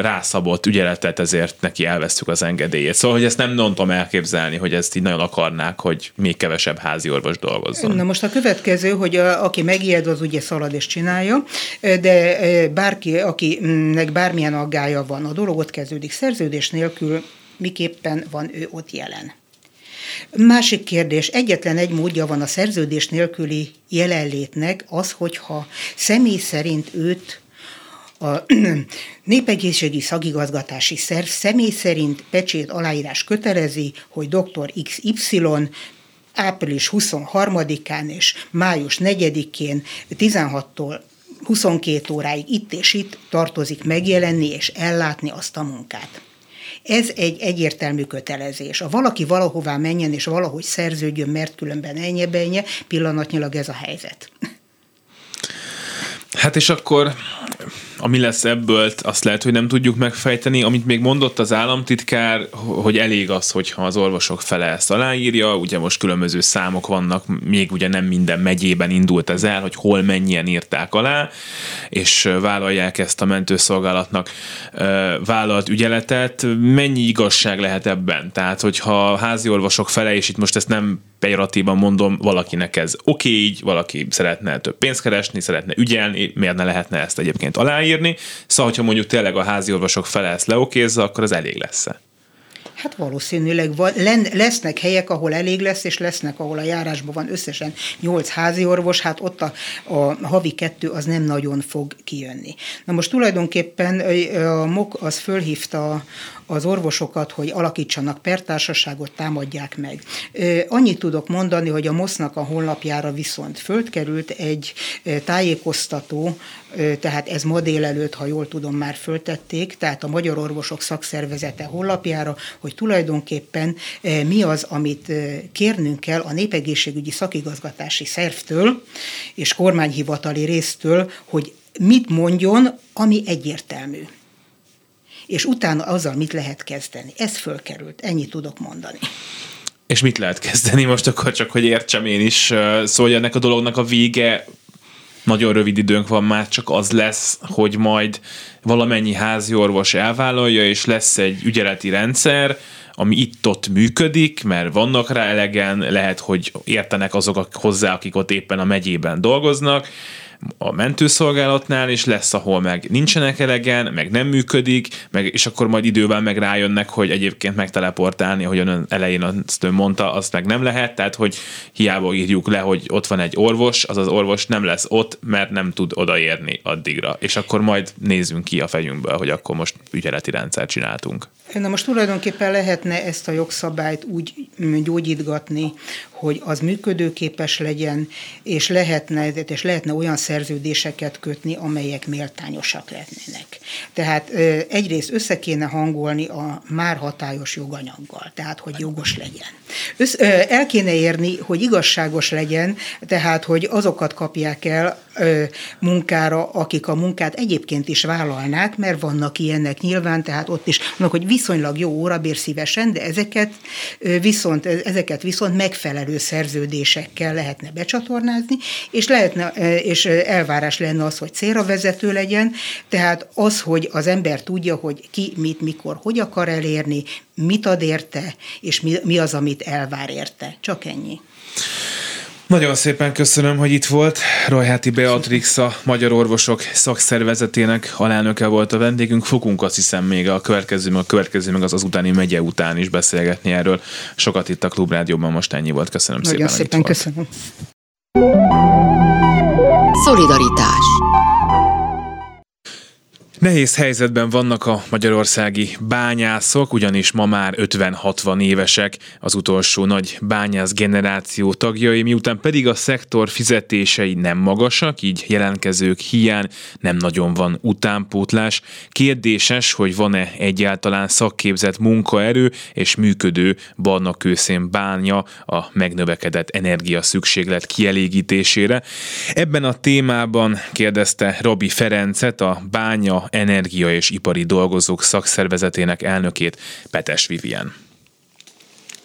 rászabott ügyeletet, ezért neki elvesztük az engedélyét. Szóval, hogy ezt nem tudom elképzelni, hogy ezt így nagyon akarnák, hogy még kevesebb házi orvos dolgozzon. Na most a következő, hogy a, aki megijed, az ugye szalad és csinálja de bárki, akinek bármilyen aggája van, a dolog ott kezdődik szerződés nélkül, miképpen van ő ott jelen. Másik kérdés, egyetlen egy módja van a szerződés nélküli jelenlétnek, az, hogyha személy szerint őt a [CLEARS THROAT] népegészségi szagigazgatási szerv személy szerint pecsét aláírás kötelezi, hogy dr. XY április 23-án és május 4-én 16-tól 22 óráig itt és itt tartozik megjelenni és ellátni azt a munkát. Ez egy egyértelmű kötelezés. A valaki valahová menjen és valahogy szerződjön, mert különben ennyi pillanatnyilag ez a helyzet. Hát és akkor ami lesz ebből, azt lehet, hogy nem tudjuk megfejteni. Amit még mondott az államtitkár, hogy elég az, hogyha az orvosok fele ezt aláírja, ugye most különböző számok vannak, még ugye nem minden megyében indult ez el, hogy hol mennyien írták alá, és vállalják ezt a mentőszolgálatnak vállalt ügyeletet. Mennyi igazság lehet ebben? Tehát, hogyha házi orvosok fele, és itt most ezt nem pejoratívan mondom, valakinek ez oké így, valaki szeretne több pénzt keresni, szeretne ügyelni, miért ne lehetne ezt egyébként aláírni. Szóval, hogyha mondjuk tényleg a házi orvosok fele ezt leokézza, akkor az elég lesz. Hát valószínűleg lesznek helyek, ahol elég lesz, és lesznek, ahol a járásban van összesen nyolc házi orvos, hát ott a, a havi kettő az nem nagyon fog kijönni. Na most tulajdonképpen a MOK az fölhívta az orvosokat, hogy alakítsanak pertársaságot, támadják meg. Annyit tudok mondani, hogy a MOSZ-nak a honlapjára viszont fölkerült egy tájékoztató, tehát ez ma délelőtt, ha jól tudom, már föltették, tehát a Magyar Orvosok Szakszervezete honlapjára, hogy tulajdonképpen mi az, amit kérnünk kell a népegészségügyi szakigazgatási szervtől és kormányhivatali résztől, hogy mit mondjon, ami egyértelmű és utána azzal mit lehet kezdeni. Ez fölkerült, ennyit tudok mondani. És mit lehet kezdeni most akkor csak, hogy értsem én is, szóval ennek a dolognak a vége nagyon rövid időnk van már, csak az lesz, hogy majd valamennyi házi orvos elvállalja, és lesz egy ügyeleti rendszer, ami itt-ott működik, mert vannak rá elegen, lehet, hogy értenek azok hozzá, akik ott éppen a megyében dolgoznak, a mentőszolgálatnál, és lesz, ahol meg nincsenek elegen, meg nem működik, meg, és akkor majd idővel meg rájönnek, hogy egyébként megteleportálni, ahogy ön elején azt ön mondta, azt meg nem lehet, tehát hogy hiába írjuk le, hogy ott van egy orvos, az az orvos nem lesz ott, mert nem tud odaérni addigra. És akkor majd nézzünk ki a fejünkből, hogy akkor most ügyeleti rendszert csináltunk. Na most tulajdonképpen lehetne ezt a jogszabályt úgy gyógyítgatni, hogy az működőképes legyen, és lehetne, és lehetne olyan szerződéseket kötni, amelyek méltányosak lennének. Tehát egyrészt össze kéne hangolni a már hatályos joganyaggal, tehát hogy jogos legyen. Össz, el kéne érni, hogy igazságos legyen, tehát hogy azokat kapják el munkára, akik a munkát egyébként is vállalnák, mert vannak ilyenek nyilván, tehát ott is vannak, hogy viszonylag jó órabér szívesen, de ezeket viszont, ezeket viszont megfelelő szerződésekkel lehetne becsatornázni, és, lehetne, és elvárás lenne az, hogy célra vezető legyen, tehát az, hogy az ember tudja, hogy ki mit, mikor, hogy akar elérni, mit ad érte, és mi, mi az, amit elvár érte. Csak ennyi. Nagyon szépen köszönöm, hogy itt volt. Rajháti Beatrix, a Magyar Orvosok Szakszervezetének alelnöke volt a vendégünk. Fogunk azt hiszem még a következő, a következő meg az az utáni megye után is beszélgetni erről. Sokat itt a Klubrádióban, most ennyi volt. Köszönöm Nagyon szépen. szépen köszönöm. Szolidaritás Nehéz helyzetben vannak a magyarországi bányászok, ugyanis ma már 50-60 évesek az utolsó nagy bányász generáció tagjai, miután pedig a szektor fizetései nem magasak, így jelentkezők hiány nem nagyon van utánpótlás. Kérdéses, hogy van-e egyáltalán szakképzett munkaerő és működő barna kőszén bánya a megnövekedett energia szükséglet kielégítésére. Ebben a témában kérdezte Robi Ferencet, a bánya Energia és Ipari Dolgozók Szakszervezetének elnökét, Petes Vivien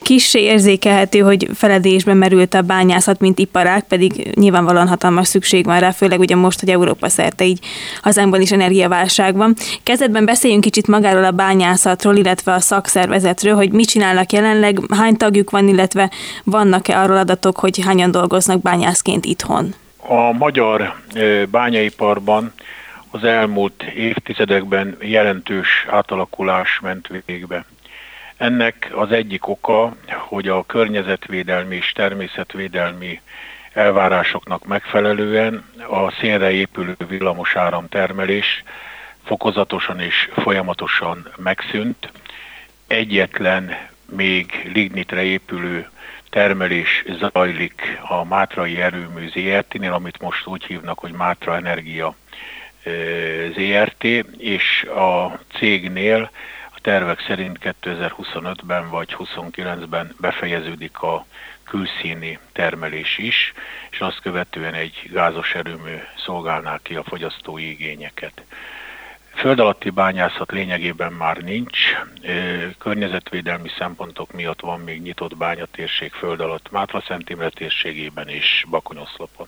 kissé érzékelhető, hogy feledésben merült a bányászat, mint iparág, pedig nyilvánvalóan hatalmas szükség van rá, főleg ugye most, hogy Európa szerte így hazánkban is energiaválság van. Kezdetben beszéljünk kicsit magáról a bányászatról, illetve a szakszervezetről, hogy mit csinálnak jelenleg, hány tagjuk van, illetve vannak-e arról adatok, hogy hányan dolgoznak bányászként itthon? A magyar bányaiparban az elmúlt évtizedekben jelentős átalakulás ment végbe. Ennek az egyik oka, hogy a környezetvédelmi és természetvédelmi elvárásoknak megfelelően a szénre épülő villamosáram termelés fokozatosan és folyamatosan megszűnt. Egyetlen még lignitre épülő termelés zajlik a Mátrai Erőmű ZRT-nél, amit most úgy hívnak, hogy Mátra Energia ZRT, és a cégnél a tervek szerint 2025-ben vagy 2029-ben befejeződik a külszíni termelés is, és azt követően egy gázos erőmű szolgálná ki a fogyasztói igényeket. Föld alatti bányászat lényegében már nincs. Környezetvédelmi szempontok miatt van még nyitott bányatérség föld alatt Mátra Szent Imre térségében és Bakonyoszlopon.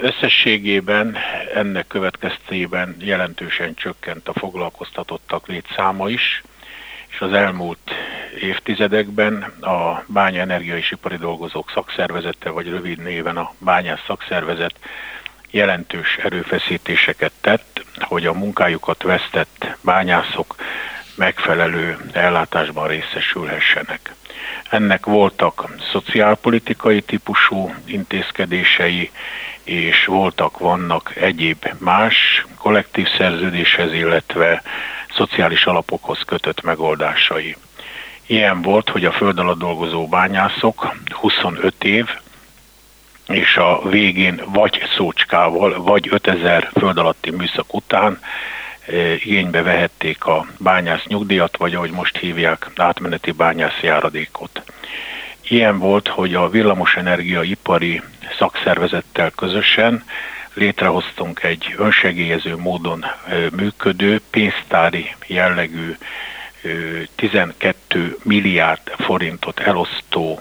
Összességében ennek következtében jelentősen csökkent a foglalkoztatottak létszáma is, és az elmúlt évtizedekben a Bánya Energia és Ipari Dolgozók Szakszervezete, vagy rövid néven a Bányász Szakszervezet jelentős erőfeszítéseket tett, hogy a munkájukat vesztett bányászok megfelelő ellátásban részesülhessenek. Ennek voltak szociálpolitikai típusú intézkedései, és voltak, vannak egyéb más kollektív szerződéshez, illetve szociális alapokhoz kötött megoldásai. Ilyen volt, hogy a föld alatt dolgozó bányászok 25 év, és a végén vagy szócskával, vagy 5000 föld alatti műszak után igénybe vehették a bányász nyugdíjat, vagy ahogy most hívják, átmeneti bányász járadékot. Ilyen volt, hogy a villamosenergia ipari szakszervezettel közösen létrehoztunk egy önsegélyező módon működő, pénztári jellegű 12 milliárd forintot elosztó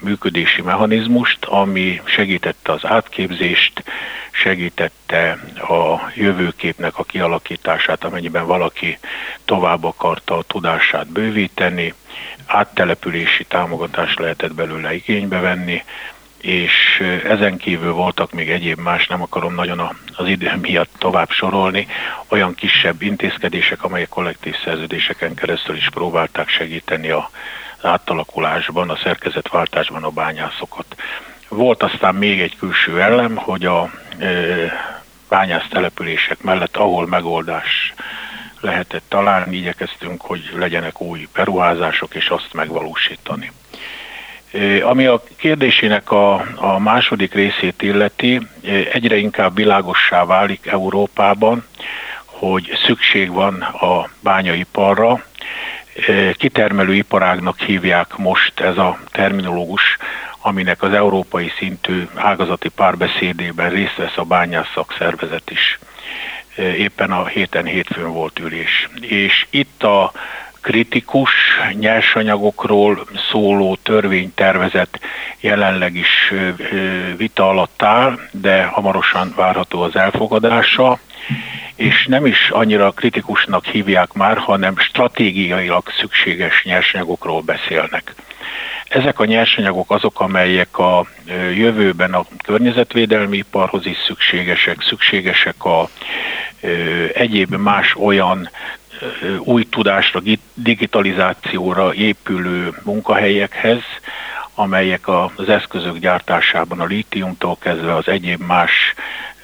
működési mechanizmust, ami segítette az átképzést, segítette a jövőképnek a kialakítását, amennyiben valaki tovább akarta a tudását bővíteni, áttelepülési támogatást lehetett belőle igénybe venni, és ezen kívül voltak még egyéb más, nem akarom nagyon az idő miatt tovább sorolni, olyan kisebb intézkedések, amelyek kollektív szerződéseken keresztül is próbálták segíteni a átalakulásban, a szerkezetváltásban a bányászokat. Volt aztán még egy külső ellem, hogy a e, bányász települések mellett, ahol megoldás lehetett találni, igyekeztünk, hogy legyenek új beruházások, és azt megvalósítani. Ami a kérdésének a, a második részét illeti, egyre inkább világossá válik Európában, hogy szükség van a bányaiparra. Kitermelő iparágnak hívják most ez a terminológus, aminek az európai szintű ágazati párbeszédében részt vesz a bányász szakszervezet is. Éppen a héten hétfőn volt ülés. És itt a kritikus nyersanyagokról szóló törvénytervezet jelenleg is vita alatt áll, de hamarosan várható az elfogadása, és nem is annyira kritikusnak hívják már, hanem stratégiailag szükséges nyersanyagokról beszélnek. Ezek a nyersanyagok azok, amelyek a jövőben a környezetvédelmi iparhoz is szükségesek, szükségesek a egyéb más olyan új tudásra, digitalizációra épülő munkahelyekhez, amelyek az eszközök gyártásában a lítiumtól kezdve az egyéb más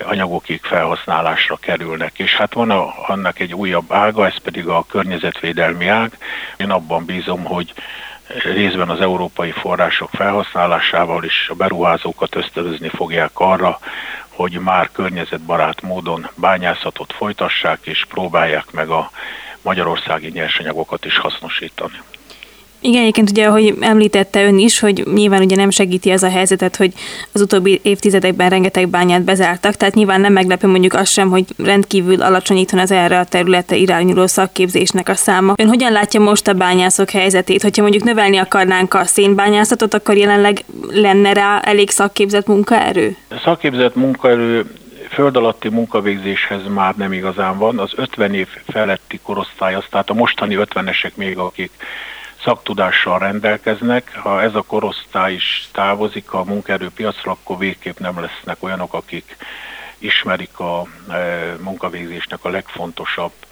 anyagokig felhasználásra kerülnek. És hát van a, annak egy újabb ága, ez pedig a környezetvédelmi ág. Én abban bízom, hogy részben az európai források felhasználásával is a beruházókat ösztönözni fogják arra, hogy már környezetbarát módon bányászatot folytassák, és próbálják meg a magyarországi nyersanyagokat is hasznosítani. Igen, egyébként ugye, ahogy említette ön is, hogy nyilván ugye nem segíti ez a helyzetet, hogy az utóbbi évtizedekben rengeteg bányát bezártak, tehát nyilván nem meglepő mondjuk az sem, hogy rendkívül alacsony itthon az erre a területe irányuló szakképzésnek a száma. Ön hogyan látja most a bányászok helyzetét? Hogyha mondjuk növelni akarnánk a szénbányászatot, akkor jelenleg lenne rá elég szakképzett munkaerő? A szakképzett munkaerő föld alatti munkavégzéshez már nem igazán van. Az 50 év feletti korosztály, az tehát a mostani 50-esek még, akik szaktudással rendelkeznek. Ha ez a korosztály is távozik a munkaerőpiacra, akkor végképp nem lesznek olyanok, akik ismerik a e, munkavégzésnek a legfontosabb e,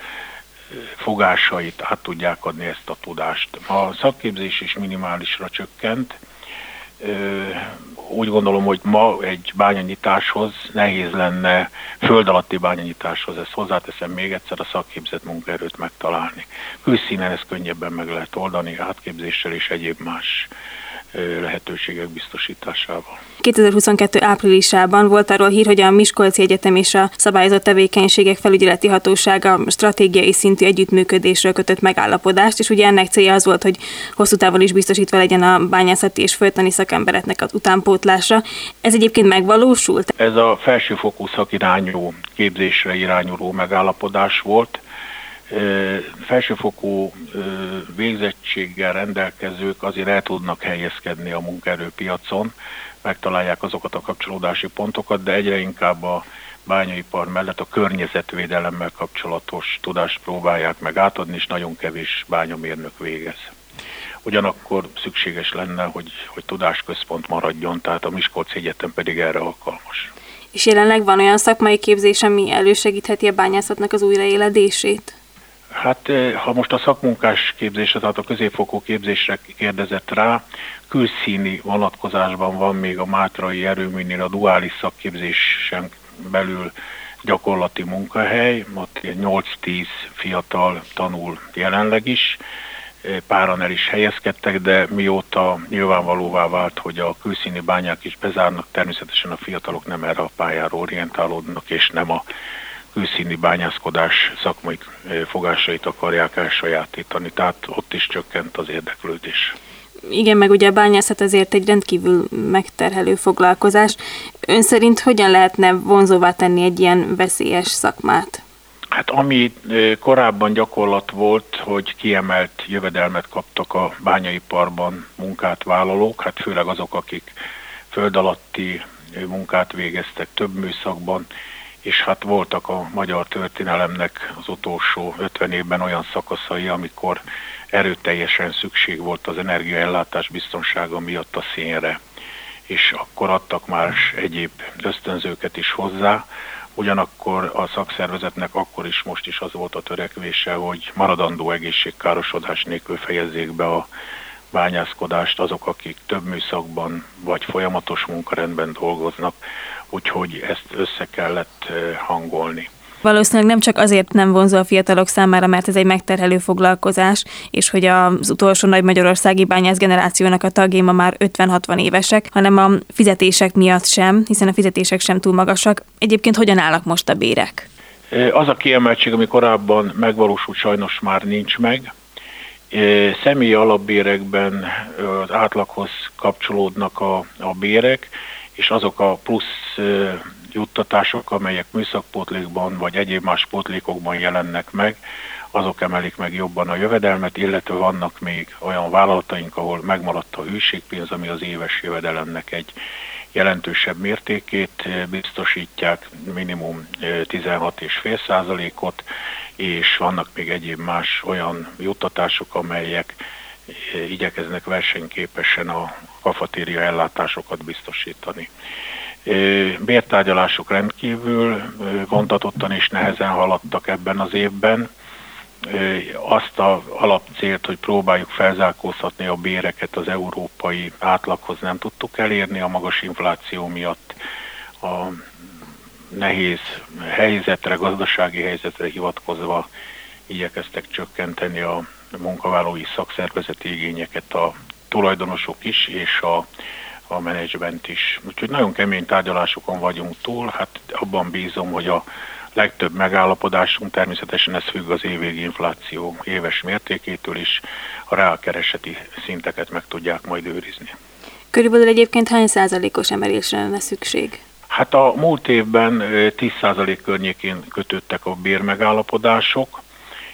fogásait, át tudják adni ezt a tudást. A szakképzés is minimálisra csökkent, úgy gondolom, hogy ma egy bányanyitáshoz nehéz lenne, föld alatti bányanyitáshoz, ezt hozzáteszem még egyszer, a szakképzett munkaerőt megtalálni. Külszínen ezt könnyebben meg lehet oldani, átképzéssel és egyéb más lehetőségek biztosításával. 2022. áprilisában volt arról hír, hogy a Miskolci Egyetem és a Szabályozott Tevékenységek Felügyeleti Hatósága stratégiai szintű együttműködésről kötött megállapodást, és ugye ennek célja az volt, hogy hosszú távon is biztosítva legyen a bányászati és földtani szakembereknek az utánpótlása. Ez egyébként megvalósult? Ez a felsőfokú szakirányú képzésre irányuló megállapodás volt, felsőfokú végzettséggel rendelkezők azért el tudnak helyezkedni a munkaerőpiacon, megtalálják azokat a kapcsolódási pontokat, de egyre inkább a bányaipar mellett a környezetvédelemmel kapcsolatos tudást próbálják meg átadni, és nagyon kevés bányamérnök végez. Ugyanakkor szükséges lenne, hogy, hogy tudásközpont maradjon, tehát a Miskolci Egyetem pedig erre alkalmas. És jelenleg van olyan szakmai képzés, ami elősegítheti a bányászatnak az újraéledését? Hát ha most a szakmunkás képzésre, tehát a középfokú képzésre kérdezett rá, külszíni vonatkozásban van még a Mátrai erőműnél a duális szakképzésen belül gyakorlati munkahely, ott 8-10 fiatal tanul jelenleg is, páran el is helyezkedtek, de mióta nyilvánvalóvá vált, hogy a külszíni bányák is bezárnak, természetesen a fiatalok nem erre a pályára orientálódnak, és nem a külszíni bányászkodás szakmai fogásait akarják elsajátítani, tehát ott is csökkent az érdeklődés. Igen, meg ugye a bányászat azért egy rendkívül megterhelő foglalkozás. Ön szerint hogyan lehetne vonzóvá tenni egy ilyen veszélyes szakmát? Hát ami korábban gyakorlat volt, hogy kiemelt jövedelmet kaptak a bányaiparban munkát vállalók, hát főleg azok, akik föld alatti munkát végeztek több műszakban, és hát voltak a magyar történelemnek az utolsó 50 évben olyan szakaszai, amikor erőteljesen szükség volt az energiaellátás biztonsága miatt a szénre, és akkor adtak más egyéb ösztönzőket is hozzá, ugyanakkor a szakszervezetnek akkor is, most is az volt a törekvése, hogy maradandó egészségkárosodás nélkül fejezzék be a bányászkodást azok, akik több műszakban vagy folyamatos munkarendben dolgoznak, úgyhogy ezt össze kellett hangolni. Valószínűleg nem csak azért nem vonzó a fiatalok számára, mert ez egy megterhelő foglalkozás, és hogy az utolsó nagy magyarországi bányász generációnak a tagjai ma már 50-60 évesek, hanem a fizetések miatt sem, hiszen a fizetések sem túl magasak. Egyébként hogyan állnak most a bérek? Az a kiemeltség, ami korábban megvalósult, sajnos már nincs meg. Személyi alapbérekben az átlaghoz kapcsolódnak a, a bérek, és azok a plusz juttatások, amelyek műszakpótlékban vagy egyéb más pótlékokban jelennek meg, azok emelik meg jobban a jövedelmet, illetve vannak még olyan vállalataink, ahol megmaradt a hűségpénz, ami az éves jövedelemnek egy jelentősebb mértékét biztosítják, minimum 16,5 százalékot, és vannak még egyéb más olyan juttatások, amelyek igyekeznek versenyképesen a kafatéria ellátásokat biztosítani. Bértárgyalások rendkívül vontatottan és nehezen haladtak ebben az évben. Azt a alapcélt, hogy próbáljuk felzárkóztatni a béreket az európai átlaghoz nem tudtuk elérni a magas infláció miatt. A nehéz helyzetre, gazdasági helyzetre hivatkozva igyekeztek csökkenteni a munkavállalói szakszervezeti igényeket a tulajdonosok is, és a, a menedzsment is. Úgyhogy nagyon kemény tárgyalásokon vagyunk túl, hát abban bízom, hogy a legtöbb megállapodásunk, természetesen ez függ az évvégi infláció éves mértékétől is, a reálkereseti szinteket meg tudják majd őrizni. Körülbelül egyébként hány százalékos emelésre lenne szükség? Hát a múlt évben 10 százalék környékén kötöttek a bérmegállapodások,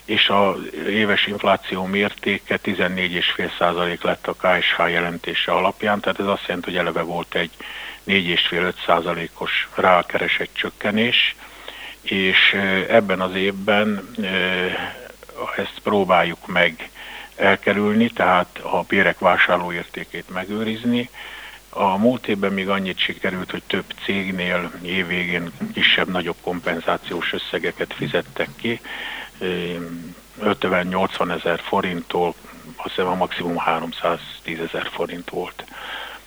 és az éves infláció mértéke 14,5% lett a KSH jelentése alapján, tehát ez azt jelenti, hogy eleve volt egy 4,5-5%-os rákeresett csökkenés, és ebben az évben ezt próbáljuk meg elkerülni, tehát a bérek vásárlóértékét megőrizni. A múlt évben még annyit sikerült, hogy több cégnél évvégén kisebb-nagyobb kompenzációs összegeket fizettek ki, 50-80 ezer forinttól, azt hiszem a maximum 310 ezer forint volt.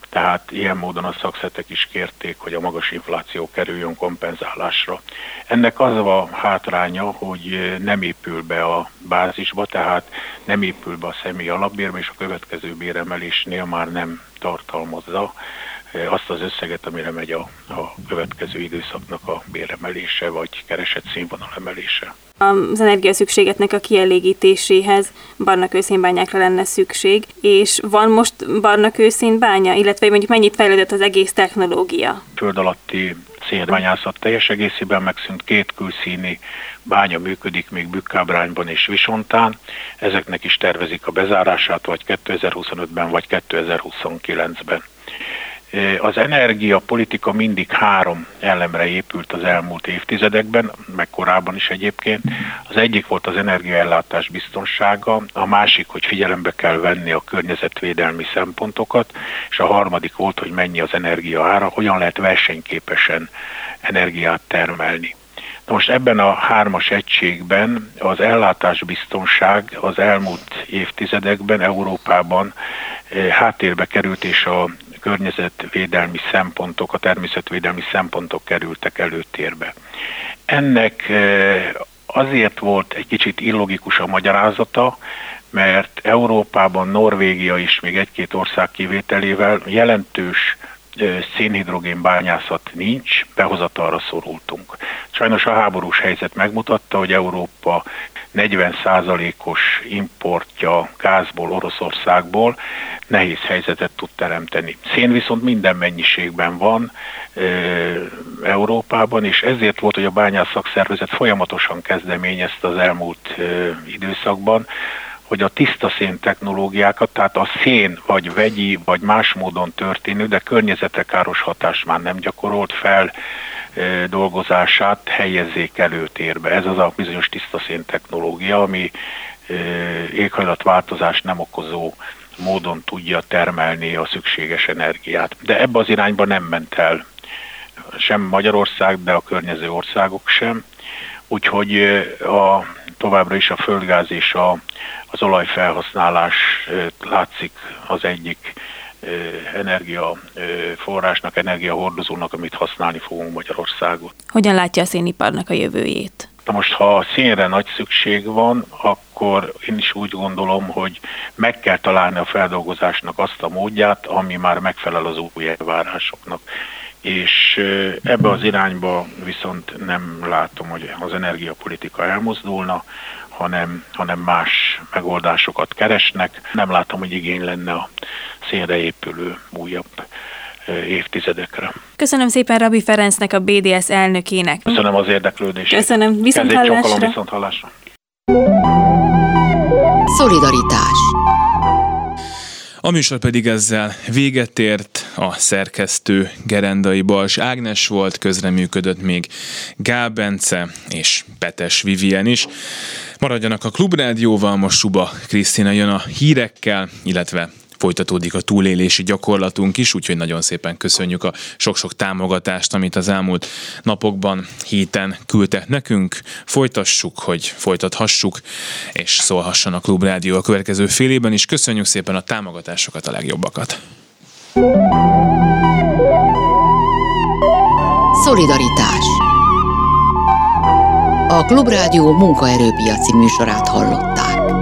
tehát ilyen módon a szakszetek is kérték, hogy a magas infláció kerüljön kompenzálásra. Ennek az a hátránya, hogy nem épül be a bázisba, tehát nem épül be a személy alapbérbe, és a következő béremelésnél már nem tartalmazza azt az összeget, amire megy a, a következő időszaknak a béremelése, vagy keresett színvonal emelése. Az energiaszükségetnek a kielégítéséhez barna kőszénbányákra lenne szükség, és van most barna kőszénbánya, illetve mondjuk mennyit fejlődött az egész technológia? Föld alatti szénbányászat teljes egészében megszűnt, két külszíni bánya működik még Bükkábrányban és Visontán. Ezeknek is tervezik a bezárását, vagy 2025-ben, vagy 2029-ben. Az energiapolitika mindig három elemre épült az elmúlt évtizedekben, meg korábban is egyébként. Az egyik volt az energiaellátás biztonsága, a másik, hogy figyelembe kell venni a környezetvédelmi szempontokat, és a harmadik volt, hogy mennyi az energia ára, hogyan lehet versenyképesen energiát termelni. Na most ebben a hármas egységben az ellátásbiztonság az elmúlt évtizedekben Európában háttérbe került, és a környezetvédelmi szempontok, a természetvédelmi szempontok kerültek előtérbe. Ennek eh, azért volt egy kicsit illogikus a magyarázata, mert Európában Norvégia is még egy-két ország kivételével jelentős szénhidrogén bányászat nincs, behozatalra szorultunk. Sajnos a háborús helyzet megmutatta, hogy Európa 40%-os importja gázból, Oroszországból nehéz helyzetet tud teremteni. Szén viszont minden mennyiségben van e, Európában, és ezért volt, hogy a bányász szakszervezet folyamatosan kezdeményezte az elmúlt e, időszakban, hogy a tiszta szén technológiákat, tehát a szén vagy vegyi, vagy más módon történő, de környezetre káros hatást már nem gyakorolt fel, dolgozását helyezzék előtérbe. Ez az a bizonyos tiszta szén technológia, ami éghajlatváltozást nem okozó módon tudja termelni a szükséges energiát. De ebbe az irányba nem ment el sem Magyarország, de a környező országok sem. Úgyhogy a, továbbra is a földgáz és a, az olajfelhasználás látszik az egyik energiaforrásnak, energiahordozónak, amit használni fogunk Magyarországon. Hogyan látja a széniparnak a jövőjét? Na most, ha a szénre nagy szükség van, akkor én is úgy gondolom, hogy meg kell találni a feldolgozásnak azt a módját, ami már megfelel az új elvárásoknak. És ebbe az irányba viszont nem látom, hogy az energiapolitika elmozdulna, hanem, hanem más megoldásokat keresnek. Nem látom, hogy igény lenne a szélre épülő újabb évtizedekre. Köszönöm szépen Rabi Ferencnek, a BDS elnökének. Köszönöm az érdeklődést. Köszönöm, viszont hallásra. viszont hallásra. Szolidaritás a műsor pedig ezzel véget ért, a szerkesztő Gerendai Bals Ágnes volt, közreműködött még Gál Bence és Petes Vivien is. Maradjanak a Klubrádióval, most Suba Krisztina jön a hírekkel, illetve folytatódik a túlélési gyakorlatunk is, úgyhogy nagyon szépen köszönjük a sok-sok támogatást, amit az elmúlt napokban, héten küldtek nekünk. Folytassuk, hogy folytathassuk, és szólhasson a Klubrádió a következő fél évben is. Köszönjük szépen a támogatásokat, a legjobbakat! Szolidaritás A Klubrádió munkaerőpiaci műsorát hallották.